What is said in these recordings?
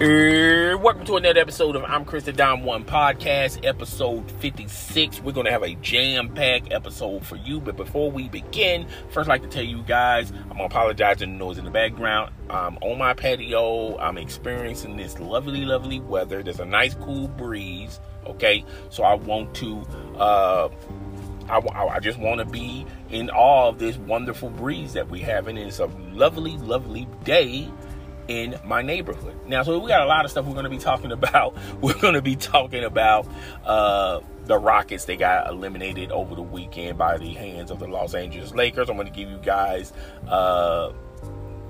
Uh, welcome to another episode of I'm Chris the Don One Podcast, episode 56. We're going to have a jam packed episode for you. But before we begin, first, I'd like to tell you guys I'm going to apologize for the noise in the background. I'm on my patio. I'm experiencing this lovely, lovely weather. There's a nice, cool breeze. Okay, so I want to. Uh, I, I, just want to be in awe of this wonderful breeze that we have, and it's a lovely, lovely day in my neighborhood. Now, so we got a lot of stuff we're going to be talking about. We're going to be talking about uh, the Rockets. They got eliminated over the weekend by the hands of the Los Angeles Lakers. I'm going to give you guys. Uh,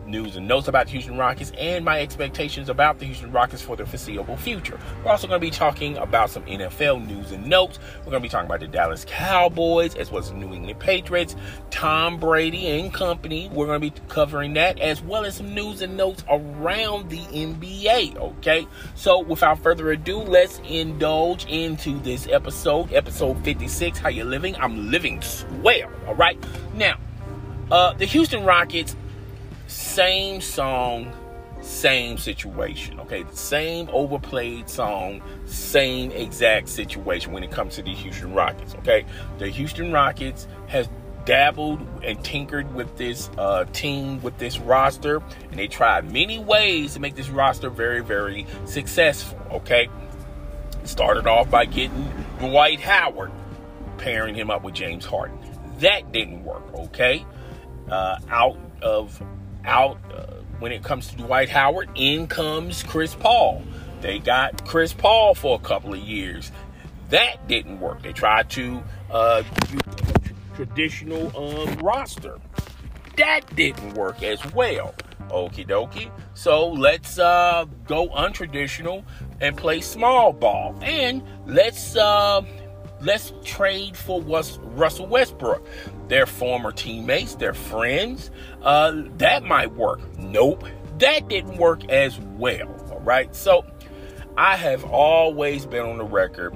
news and notes about the Houston Rockets and my expectations about the Houston Rockets for the foreseeable future. We're also going to be talking about some NFL news and notes. We're going to be talking about the Dallas Cowboys as well as the New England Patriots, Tom Brady and company. We're going to be covering that as well as some news and notes around the NBA. Okay, so without further ado, let's indulge into this episode, episode 56. How you living? I'm living swell. All right, now. Uh, the Houston Rockets same song, same situation. Okay, the same overplayed song, same exact situation when it comes to the Houston Rockets. Okay, the Houston Rockets has dabbled and tinkered with this uh, team, with this roster, and they tried many ways to make this roster very, very successful. Okay, started off by getting Dwight Howard, pairing him up with James Harden. That didn't work. Okay, uh, out of out uh, when it comes to Dwight Howard. In comes Chris Paul. They got Chris Paul for a couple of years. That didn't work. They tried to uh, do traditional um, roster. That didn't work as well. Okie dokie. So let's uh, go untraditional and play small ball. And let's uh, let's trade for Russell Westbrook. They're former teammates, they're friends. Uh, that might work. Nope, that didn't work as well. All right, so I have always been on the record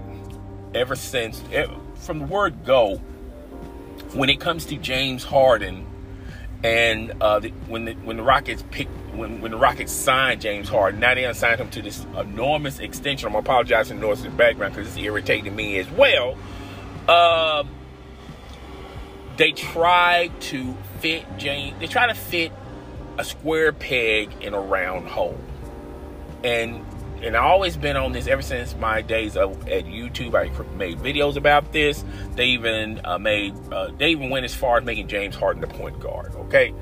ever since, from the word go, when it comes to James Harden and uh, the, when the, when the Rockets picked when, when the Rockets signed James Harden, now they signed him to this enormous extension. I'm apologizing for the background because it's irritating me as well. Uh, they try to fit James. They try to fit a square peg in a round hole, and and I've always been on this ever since my days of, at YouTube. I made videos about this. They even uh, made uh, they even went as far as making James Harden the point guard. Okay,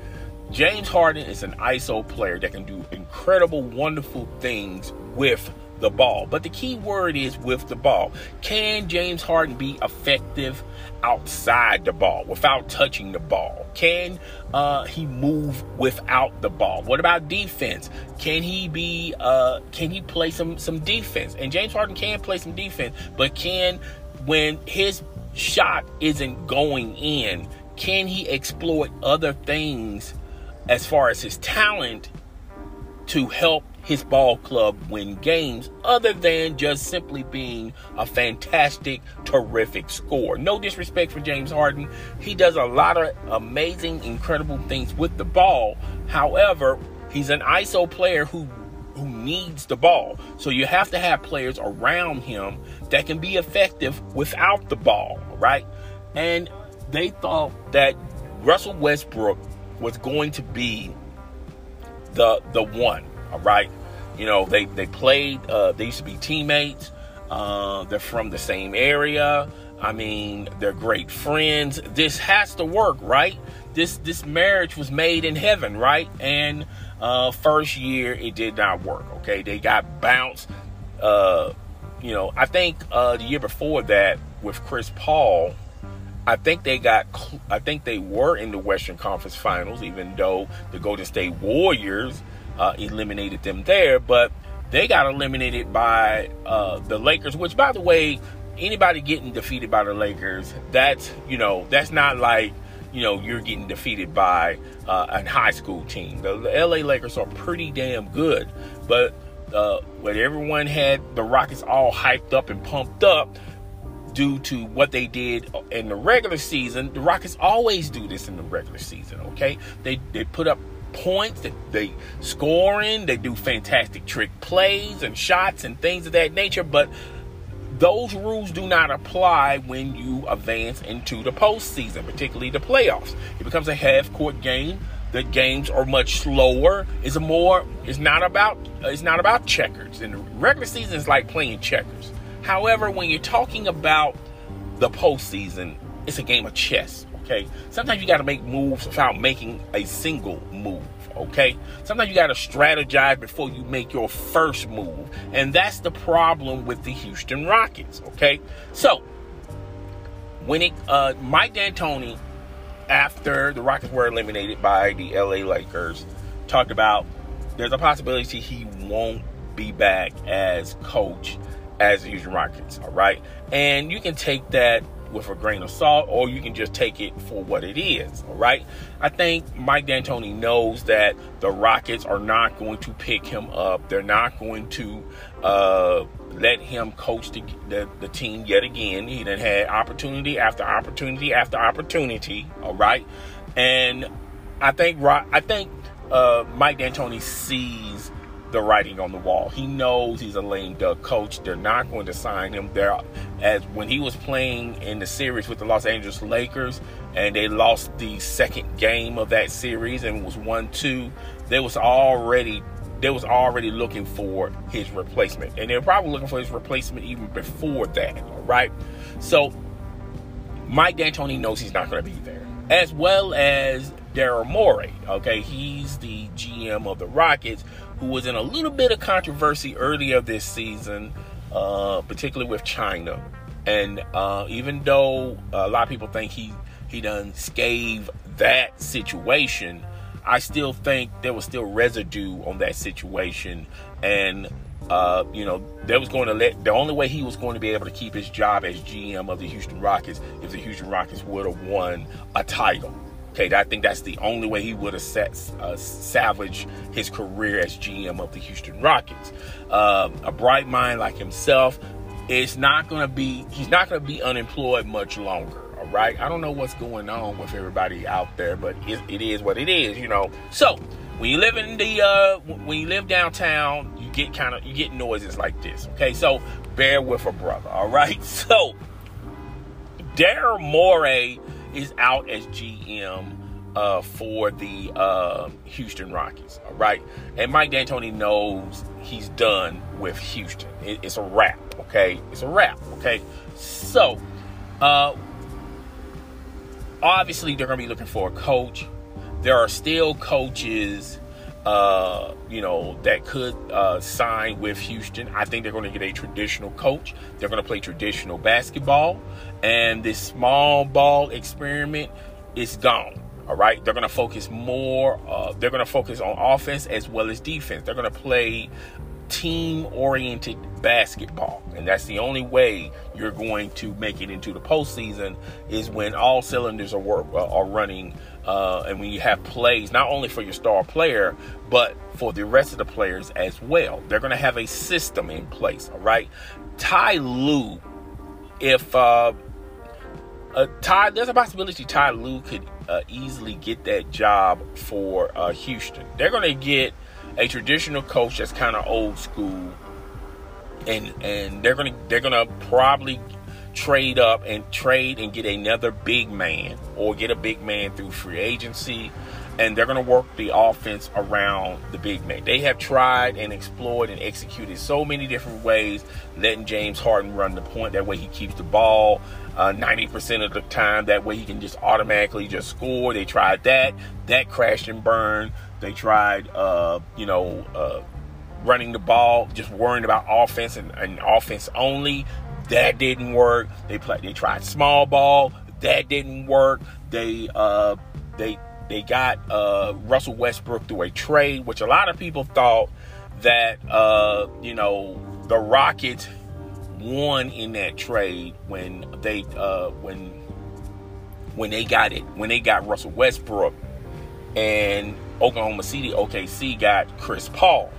James Harden is an ISO player that can do incredible, wonderful things with the ball. But the key word is with the ball. Can James Harden be effective outside the ball without touching the ball? Can uh, he move without the ball? What about defense? Can he be? Uh, can he play some some defense? And James Harden can play some defense, but can when his shot isn't going in, can he exploit other things as far as his talent to help his ball club win games other than just simply being a fantastic, terrific scorer. No disrespect for James Harden. He does a lot of amazing, incredible things with the ball. However, he's an ISO player who who needs the ball. So you have to have players around him that can be effective without the ball, right? And they thought that Russell Westbrook was going to be the the one all right. You know, they, they played, uh, they used to be teammates. Uh, they're from the same area. I mean, they're great friends. This has to work, right? This this marriage was made in heaven, right? And uh, first year it did not work. Okay, they got bounced. Uh, you know, I think uh, the year before that with Chris Paul, I think they got. I think they were in the Western Conference Finals, even though the Golden State Warriors uh, eliminated them there, but they got eliminated by uh, the Lakers, which, by the way, anybody getting defeated by the Lakers, that's, you know, that's not like, you know, you're getting defeated by uh, a high school team. The, the LA Lakers are pretty damn good, but uh, when everyone had the Rockets all hyped up and pumped up, due to what they did in the regular season. The Rockets always do this in the regular season, okay? They they put up points, they, they scoring, they do fantastic trick plays and shots and things of that nature, but those rules do not apply when you advance into the postseason, particularly the playoffs. It becomes a half court game. The games are much slower. It's a more. It's not about. It's not about checkers. And the regular season is like playing checkers. However, when you're talking about the postseason, it's a game of chess. Okay. Sometimes you got to make moves without making a single move okay? Sometimes you got to strategize before you make your first move. And that's the problem with the Houston Rockets, okay? So, when it, uh, Mike D'Antoni, after the Rockets were eliminated by the LA Lakers, talked about there's a possibility he won't be back as coach as Houston Rockets, all right? And you can take that with a grain of salt, or you can just take it for what it is. All right. I think Mike D'Antoni knows that the Rockets are not going to pick him up. They're not going to uh, let him coach the, the, the, team yet again. He then had opportunity after opportunity after opportunity. All right. And I think I think uh, Mike D'Antoni sees the writing on the wall. He knows he's a lame duck coach. They're not going to sign him. There, as when he was playing in the series with the Los Angeles Lakers, and they lost the second game of that series and was one two. They was already they was already looking for his replacement, and they're probably looking for his replacement even before that. Right, so Mike D'Antoni knows he's not going to be there, as well as Daryl Morey. Okay, he's the GM of the Rockets, who was in a little bit of controversy earlier this season, uh, particularly with China. And uh, even though a lot of people think he he done scave that situation, I still think there was still residue on that situation, and uh, you know, they was going to let the only way he was going to be able to keep his job as GM of the Houston Rockets if the Houston Rockets would have won a title. Okay, I think that's the only way he would have set, uh, salvaged his career as GM of the Houston Rockets. Uh, a bright mind like himself is not going to be, he's not going to be unemployed much longer. All right. I don't know what's going on with everybody out there, but it, it is what it is, you know. So when you live in the, uh, when you live downtown, you get kind of, you get noises like this. Okay. So bear with a brother. All right. So Daryl Morey is out as GM uh, for the uh, Houston Rockets. All right, and Mike D'Antoni knows he's done with Houston. It, it's a wrap. Okay, it's a wrap. Okay, so uh, obviously they're going to be looking for a coach. There are still coaches uh, you know, that could uh, sign with Houston. I think they're going to get a traditional coach. They're going to play traditional basketball, and this small ball experiment is gone. All right, they're going to focus more. Uh, they're going to focus on offense as well as defense. They're going to play team oriented basketball. And that's the only way you're going to make it into the postseason is when all cylinders are, work, uh, are running uh, and when you have plays, not only for your star player, but for the rest of the players as well. They're going to have a system in place, all right? Ty Lue, if uh, uh, there's a possibility Ty Lue could uh, easily get that job for uh, Houston. They're going to get a traditional coach that's kind of old school, and and they're gonna they're gonna probably trade up and trade and get another big man or get a big man through free agency and they're going to work the offense around the big man. They have tried and explored and executed so many different ways, letting James Harden run the point. That way he keeps the ball uh, 90% of the time. That way he can just automatically just score. They tried that. That crashed and burned. They tried, uh, you know, uh, running the ball, just worrying about offense and, and, offense only. That didn't work. They played. They tried small ball. That didn't work. They uh, they they got uh, Russell Westbrook through a trade, which a lot of people thought that uh, you know the Rockets won in that trade when they uh, when when they got it when they got Russell Westbrook and Oklahoma City, OKC got Chris Paul.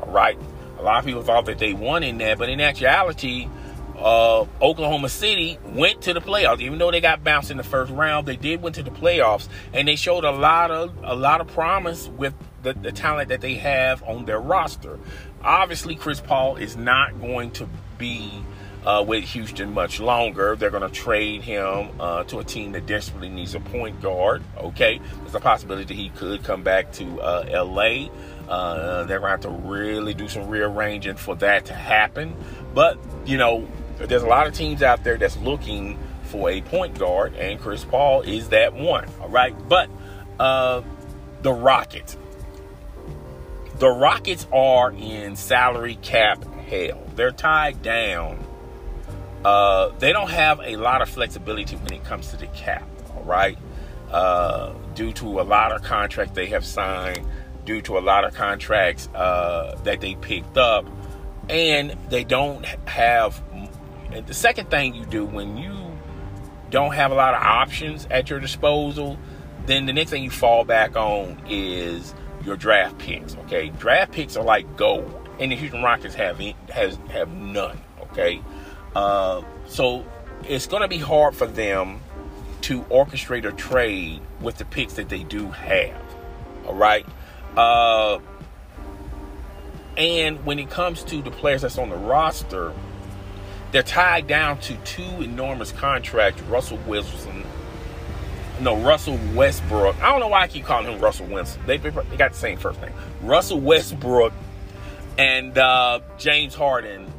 All right. A lot of people thought that they won in that, but in actuality, uh, Oklahoma City went to the playoffs, even though they got bounced in the first round. They did went to the playoffs, and they showed a lot of a lot of promise with the, the talent that they have on their roster. Obviously, Chris Paul is not going to be uh, with Houston much longer. They're going to trade him uh, to a team that desperately needs a point guard. Okay, there's a possibility he could come back to uh, LA. Uh, they're going to have to really do some rearranging for that to happen. But you know, there's a lot of teams out there that's looking for a point guard, and Chris Paul is that one. All right, but uh, the Rockets. The Rockets are in salary cap hell. They're tied down. Uh, they don't have a lot of flexibility when it comes to the cap. All right, uh, due to a lot of contracts they have signed, due to a lot of contracts uh, that they picked up, and they don't have the second thing you do when you don't have a lot of options at your disposal, then the next thing you fall back on is your draft picks. Okay, draft picks are like gold, and the Houston Rockets have has have none. Okay, uh, so it's going to be hard for them to orchestrate a trade with the picks that they do have. All right. Uh, and when it comes to the players that's on the roster, they're tied down to two enormous contracts. Russell Wilson, no, Russell Westbrook. I don't know why I keep calling him Russell Wilson. They, they got the same first name. Russell Westbrook and uh, James Harden.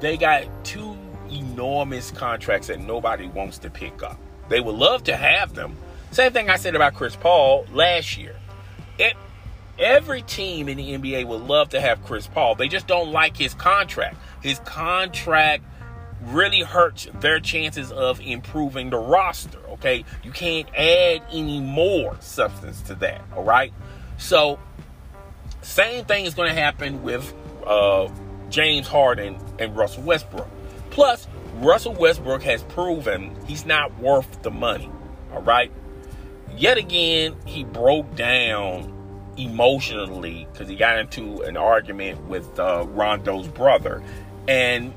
They got two enormous contracts that nobody wants to pick up. They would love to have them. Same thing I said about Chris Paul last year. It, every team in the NBA would love to have Chris Paul. They just don't like his contract. His contract really hurts their chances of improving the roster. Okay, you can't add any more substance to that. All right, so same thing is going to happen with uh, James Harden and Russell Westbrook. Plus, Russell Westbrook has proven he's not worth the money. All right, yet again he broke down emotionally because he got into an argument with uh, Rondo's brother, and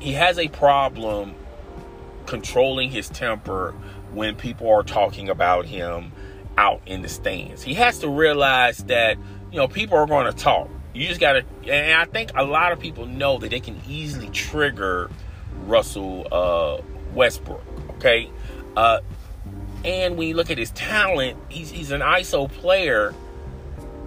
he has a problem controlling his temper when people are talking about him out in the stands. He has to realize that, you know, people are going to talk. You just got to, and I think a lot of people know that they can easily trigger Russell uh, Westbrook, okay? Uh, and when you look at his talent, he's, he's an ISO player,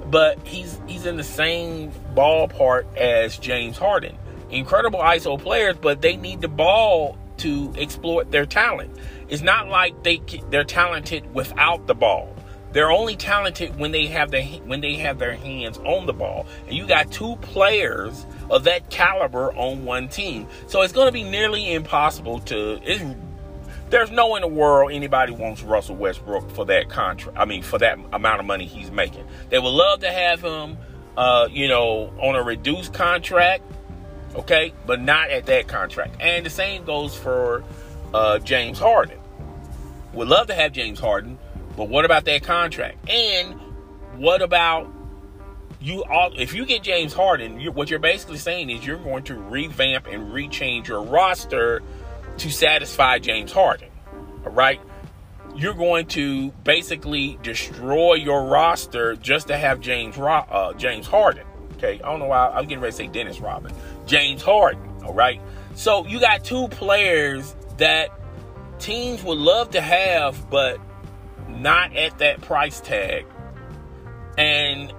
but he's he's in the same ballpark as James Harden incredible ISO players, but they need the ball to exploit their talent. It's not like they they're talented without the ball. They're only talented when they have their when they have their hands on the ball. And you got two players of that caliber on one team. So it's going to be nearly impossible to there's no in the world anybody wants Russell Westbrook for that contract. I mean, for that amount of money he's making. They would love to have him, uh, you know, on a reduced contract okay, but not at that contract. And the same goes for uh, James Harden. Would love to have James Harden, but what about that contract? And what about you? All if you get James Harden, you, what you're basically saying is you're going to revamp and rechange your roster to satisfy James Harden. All right. You're going to basically destroy your roster just to have James uh, James Harden. Okay, I don't know why I'm getting ready to say Dennis Rodman, James Harden, all right? So you got two players that teams would love to have, but not at that price tag. And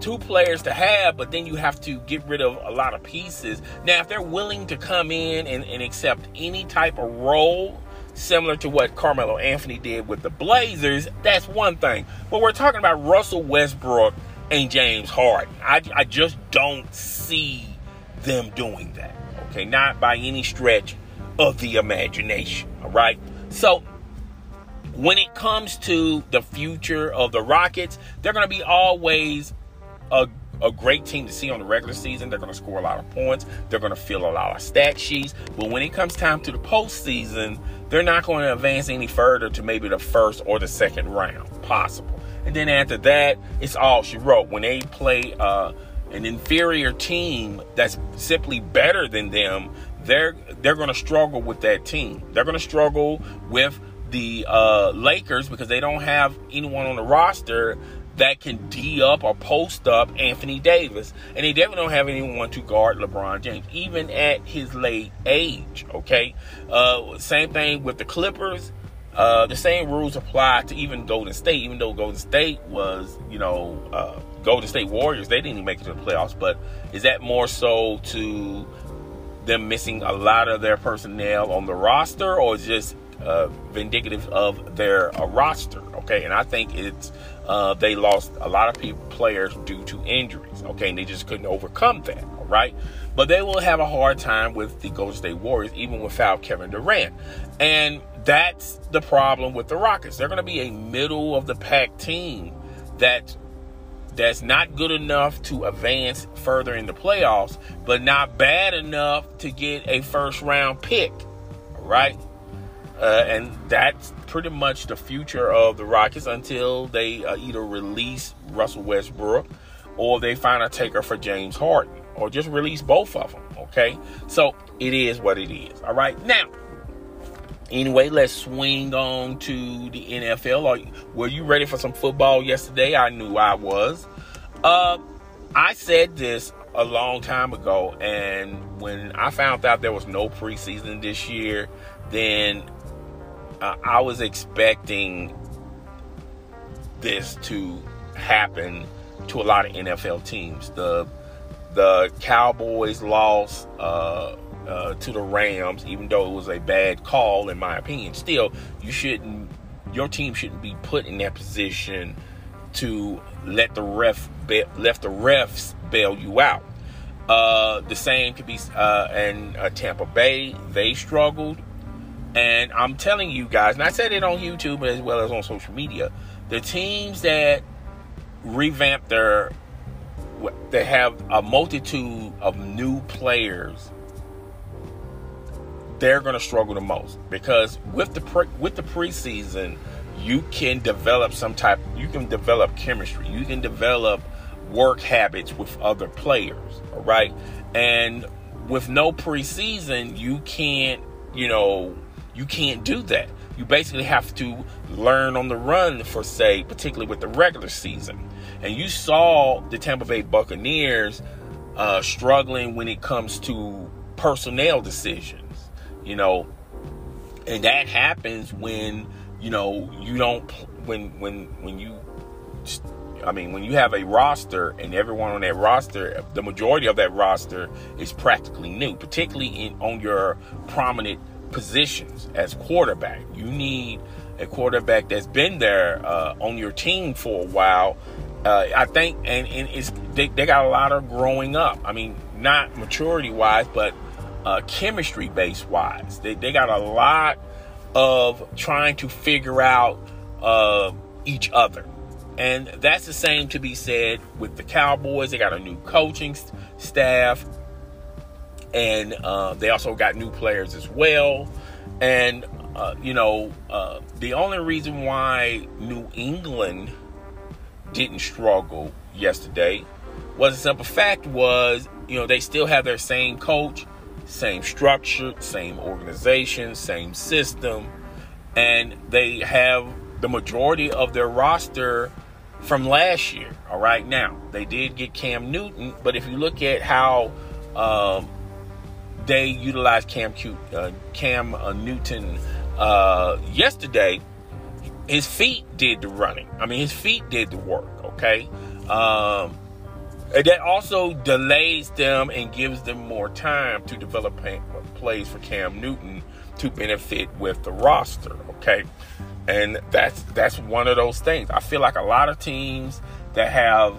two players to have, but then you have to get rid of a lot of pieces. Now, if they're willing to come in and, and accept any type of role, similar to what Carmelo Anthony did with the Blazers, that's one thing. But we're talking about Russell Westbrook and James Harden. I, I just don't see them doing that. Okay, not by any stretch of the imagination. All right. So when it comes to the future of the Rockets, they're going to be always a, a great team to see on the regular season. They're going to score a lot of points. They're going to fill a lot of stat sheets. But when it comes time to the postseason, they're not going to advance any further to maybe the first or the second round, possible. And then after that, it's all she wrote. When they play uh, an inferior team that's simply better than them, they're they're going to struggle with that team. They're going to struggle with the uh, Lakers because they don't have anyone on the roster that can D up or post up Anthony Davis. And they definitely don't have anyone to guard LeBron James, even at his late age. Okay. Uh, same thing with the Clippers. Uh, the same rules apply to even Golden State, even though Golden State was, you know, uh, Golden State Warriors, they didn't even make it to the playoffs. But is that more so to them missing a lot of their personnel on the roster, or just uh, of their uh, roster? Okay, and I think it's uh, they lost a lot of people, players due to injuries. Okay, and they just couldn't overcome that. All right, but they will have a hard time with the Golden State Warriors, even without Kevin Durant, and that's the problem with the Rockets. They're going to be a middle of the pack team that that's not good enough to advance further in the playoffs, but not bad enough to get a first round pick, right? Uh, and that's pretty much the future of the Rockets until they uh, either release Russell Westbrook or they find a taker for James Harden or just release both of them. Okay, so it is what it is. All right, now Anyway, let's swing on to the NFL. Are, were you ready for some football yesterday? I knew I was. Uh, I said this a long time ago, and when I found out there was no preseason this year, then uh, I was expecting this to happen to a lot of NFL teams. The the Cowboys lost uh, uh, to the Rams, even though it was a bad call in my opinion. Still, you shouldn't. Your team shouldn't be put in that position to let the ref let the refs bail you out. Uh, the same could be uh, in uh, Tampa Bay. They struggled, and I'm telling you guys, and I said it on YouTube as well as on social media. The teams that revamp their, they have a multitude of new players they're going to struggle the most because with the pre, with the preseason, you can develop some type. You can develop chemistry. You can develop work habits with other players. All right, and with no preseason, you can't. You know, you can't do that. You basically have to learn on the run for say, particularly with the regular season. And you saw the Tampa Bay Buccaneers uh, struggling when it comes to personnel decisions you know, and that happens when you know you don't when when when you I mean, when you have a roster and everyone on that roster, the majority of that roster is practically new, particularly in on your prominent positions as quarterback. You need a quarterback that's been there uh, on your team for a while. Uh, I think, and, and it's they, they got a lot of growing up. I mean, not maturity wise, but uh, chemistry base wise. They, they got a lot of trying to figure out uh, each other. And that's the same to be said with the Cowboys. They got a new coaching staff, and uh, they also got new players as well. And, uh, you know, uh, the only reason why New England didn't struggle yesterday was a simple fact was, you know, they still have their same coach same structure, same organization, same system, and they have the majority of their roster from last year. All right, now they did get Cam Newton, but if you look at how um, they utilized Cam Q, uh, Cam uh, Newton uh, yesterday, his feet did the running. I mean, his feet did the work. Okay. Um, that also delays them and gives them more time to develop plays for Cam Newton to benefit with the roster. Okay, and that's that's one of those things. I feel like a lot of teams that have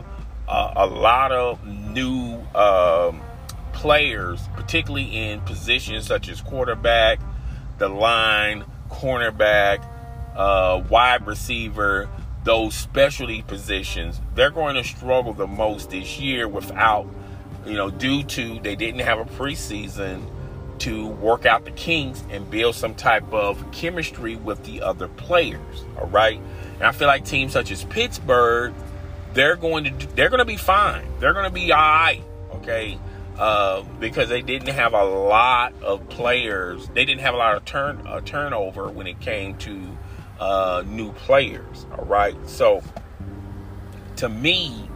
uh, a lot of new um, players, particularly in positions such as quarterback, the line, cornerback, uh, wide receiver those specialty positions, they're going to struggle the most this year without, you know, due to they didn't have a preseason to work out the kinks and build some type of chemistry with the other players. All right. And I feel like teams such as Pittsburgh, they're going to they're going to be fine. They're going to be all right. Okay. Uh, because they didn't have a lot of players. They didn't have a lot of turn uh, turnover when it came to uh, new players. All right, so to me,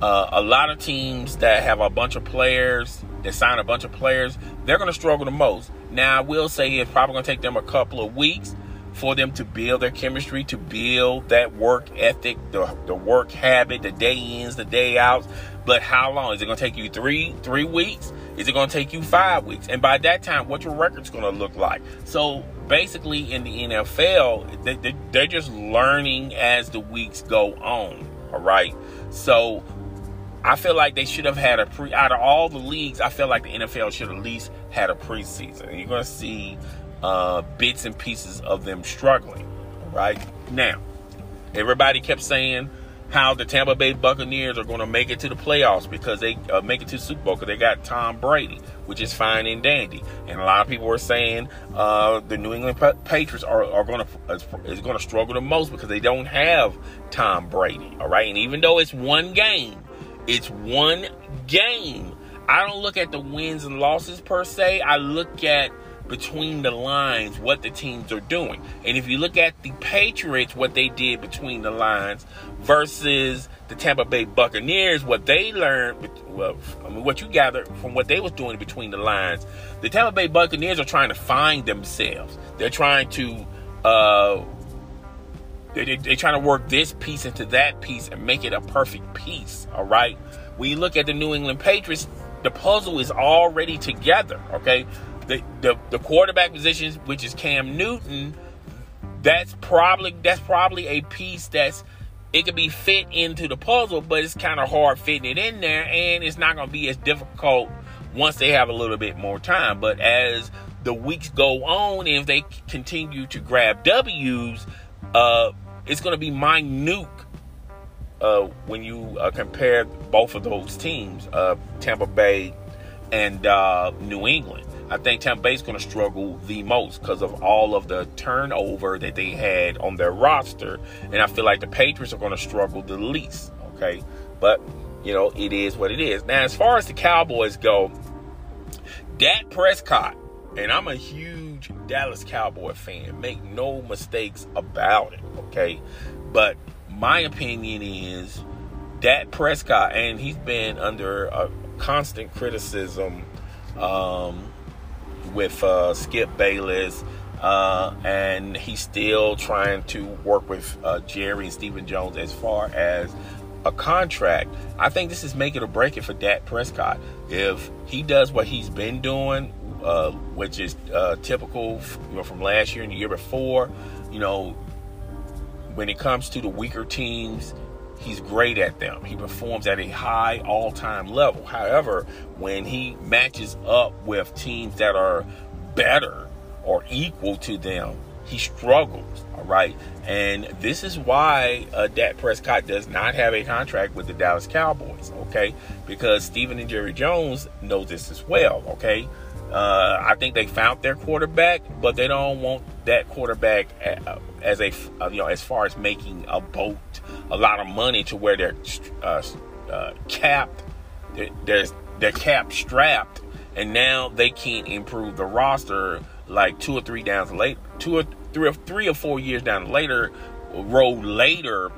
uh, a lot of teams that have a bunch of players, that sign a bunch of players, they're going to struggle the most. Now, I will say it's probably going to take them a couple of weeks for them to build their chemistry, to build that work ethic, the, the work habit, the day ins, the day outs. But how long? Is it going to take you three three weeks? Is it going to take you five weeks? And by that time, what your record's going to look like? So basically, in the NFL, they, they, they're just learning as the weeks go on. All right. So I feel like they should have had a pre out of all the leagues. I feel like the NFL should at least had a preseason. You're going to see uh, bits and pieces of them struggling. Right now, everybody kept saying how the Tampa Bay Buccaneers are going to make it to the playoffs because they uh, make it to Super Bowl because they got Tom Brady, which is fine and dandy. And a lot of people are saying uh, the New England Patriots are, are going to is going to struggle the most because they don't have Tom Brady. All right, and even though it's one game, it's one game. I don't look at the wins and losses per se. I look at between the lines what the teams are doing. And if you look at the Patriots, what they did between the lines versus the Tampa Bay Buccaneers, what they learned, well, I mean, what you gather from what they was doing between the lines, the Tampa Bay Buccaneers are trying to find themselves. They're trying to, uh, they, they're trying to work this piece into that piece and make it a perfect piece. All right. When you look at the New England Patriots, the puzzle is already together. Okay the, the the quarterback positions, which is Cam Newton, that's probably that's probably a piece that's it could be fit into the puzzle, but it's kind of hard fitting it in there, and it's not going to be as difficult once they have a little bit more time. But as the weeks go on, and if they continue to grab W's, uh, it's going to be minute uh, when you uh, compare both of those teams, uh, Tampa Bay and uh, New England. I think Tampa Bay's going to struggle the most because of all of the turnover that they had on their roster. And I feel like the Patriots are going to struggle the least. Okay. But, you know, it is what it is. Now, as far as the Cowboys go, Dak Prescott, and I'm a huge Dallas Cowboy fan, make no mistakes about it. Okay. But my opinion is Dak Prescott, and he's been under a constant criticism um, with uh, Skip Bayless, uh, and he's still trying to work with uh, Jerry and Stephen Jones as far as a contract. I think this is making or break it for Dak Prescott. If he does what he's been doing, uh, which is uh, typical you know, from last year and the year before, you know, when it comes to the weaker teams, he's great at them. He performs at a high all time level. However, when he matches up with teams that are better or equal to them, he struggles. All right. And this is why uh, Dak Prescott does not have a contract with the Dallas Cowboys. Okay. Because Stephen and Jerry Jones know this as well. Okay. Uh, I think they found their quarterback, but they don't want that quarterback uh, as a uh, you know as far as making a boat a lot of money to where they're uh, uh, capped, they're, they're, capped strapped, and now they can't improve the roster like two or three downs later, two or three or three or four years down later, road later.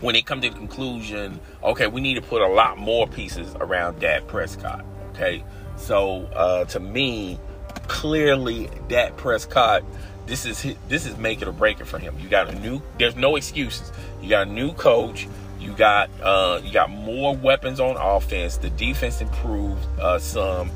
When they come to the conclusion, okay, we need to put a lot more pieces around Dak Prescott. Okay, so uh, to me, clearly Dak Prescott this is this is make it or break it for him. You got a new. There's no excuses. You got a new coach. You got uh, you got more weapons on offense. The defense improved uh, some,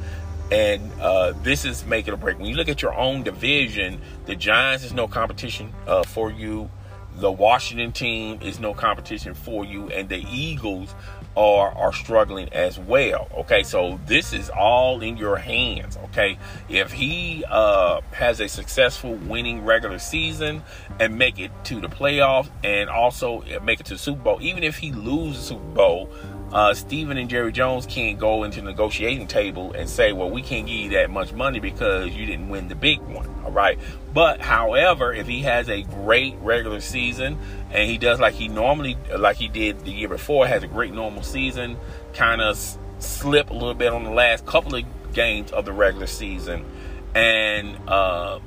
and uh, this is make it or break. When you look at your own division, the Giants is no competition uh, for you. The Washington team is no competition for you, and the Eagles are are struggling as well. Okay, so this is all in your hands. Okay, if he uh, has a successful winning regular season and make it to the playoffs and also make it to the Super Bowl, even if he loses Super Bowl, uh, Stephen and Jerry Jones can't go into the negotiating table and say, well, we can't give you that much money because you didn't win the big one. All right. But however, if he has a great regular season and he does like he normally, like he did the year before, has a great normal season, kind of slip a little bit on the last couple of games of the regular season and uh,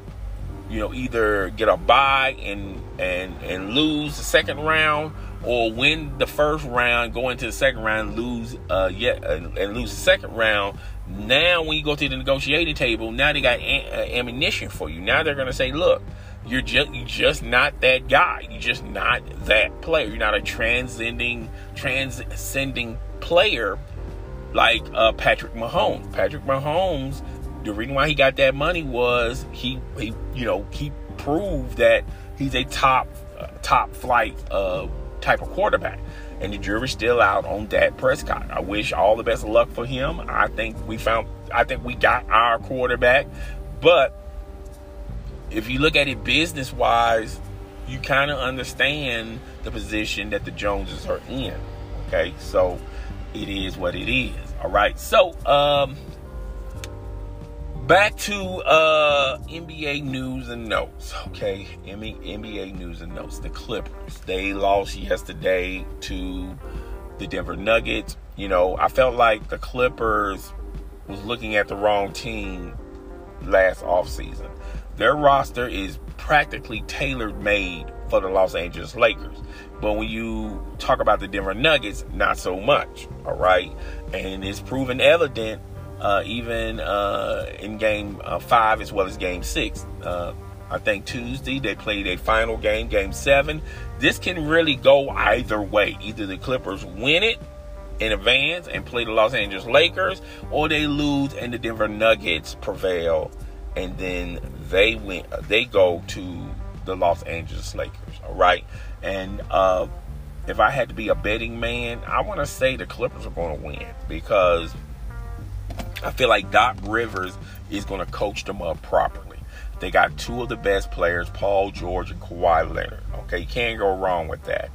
you know either get a bye and and and lose the second round or win the first round, go into the second round, lose uh yet uh, and lose the second round. Now, when you go to the negotiating table, now they got a- uh, ammunition for you. Now they're gonna say, look, you're just you're just not that guy. You're just not that player. You're not a transcending transcending player like uh, Patrick Mahomes. Patrick Mahomes, the reason why he got that money was he he you know he proved that he's a top uh, top flight uh, type of quarterback. And the jury's still out on Dak Prescott. I wish all the best of luck for him. I think we found I think we got our quarterback. But if you look at it business wise, you kind of understand the position that the Joneses are in. Okay, so it is what it is. All right, so um, back to uh, NBA news and notes. Okay, NBA news and notes. The Clippers they lost yesterday to the Denver Nuggets. You know, I felt like the Clippers was looking at the wrong team last offseason. Their roster is practically tailor made for the Los Angeles Lakers. But when you talk about the Denver Nuggets, not so much. All right. And it's proven evident uh, even uh, in game uh, five as well as game six. Uh, I think Tuesday they played a final game, game seven. This can really go either way. Either the Clippers win it in advance and play the Los Angeles Lakers, or they lose and the Denver Nuggets prevail, and then they win. They go to the Los Angeles Lakers. All right, and uh, if I had to be a betting man, I want to say the Clippers are going to win because I feel like Doc Rivers is going to coach them up properly. They got two of the best players, Paul George and Kawhi Leonard. Okay, you can't go wrong with that.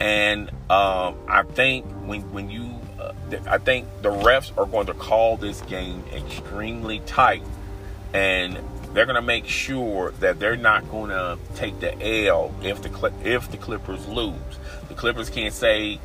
And um, I think when when you, uh, I think the refs are going to call this game extremely tight, and they're going to make sure that they're not going to take the L if the if the Clippers lose. The Clippers can't say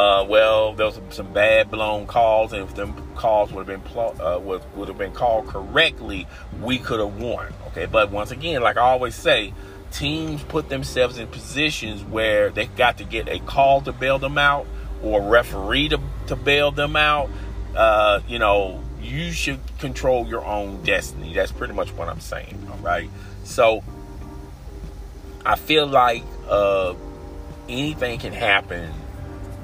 uh, well, there was some, bad blown calls, and if them calls would have been uh, would, would have been called correctly, we could have won. Okay, but once again, like I always say, teams put themselves in positions where they got to get a call to bail them out or a referee to, to bail them out. Uh, you know, you should control your own destiny. That's pretty much what I'm saying. All right, so I feel like uh, anything can happen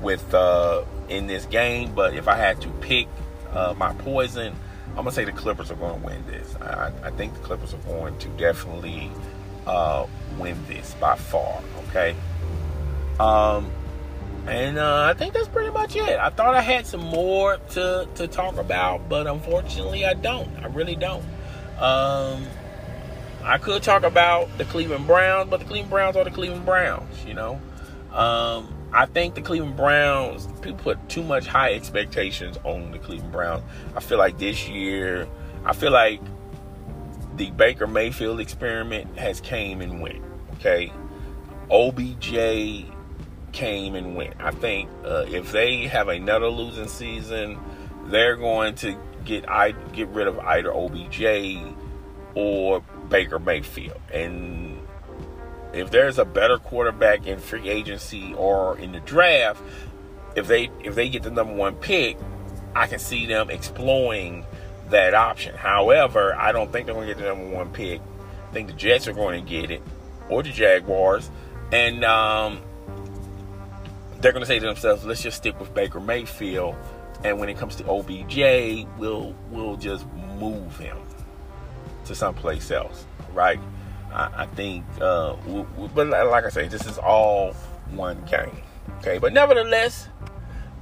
with uh, in this game. But if I had to pick uh, my poison, I'm gonna say the Clippers are going to win this. I, I, think the Clippers are going to definitely uh, win this by far. Okay. Um, and uh, I think that's pretty much it. I thought I had some more to to talk about, but unfortunately, I don't. I really don't. Um, I could talk about the Cleveland Browns, but the Cleveland Browns are the Cleveland Browns. You know. Um, I think the Cleveland Browns, people put too much high expectations on the Cleveland Browns. I feel like this year, I feel like the Baker Mayfield experiment has came and went. Okay. OBJ came and went. I think uh, if they have another losing season, they're going to get I get rid of either OBJ or Baker Mayfield. And if there's a better quarterback in free agency or in the draft, if they if they get the number one pick, I can see them exploring that option. However, I don't think they're going to get the number one pick. I think the Jets are going to get it, or the Jaguars, and um, they're going to say to themselves, "Let's just stick with Baker Mayfield." And when it comes to OBJ, we'll we'll just move him to someplace else, right? I, I think, uh, we, we, but like I say, this is all one game. Okay, but nevertheless,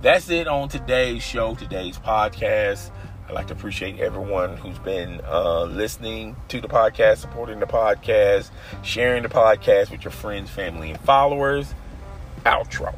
that's it on today's show, today's podcast. I'd like to appreciate everyone who's been uh, listening to the podcast, supporting the podcast, sharing the podcast with your friends, family, and followers. Outro.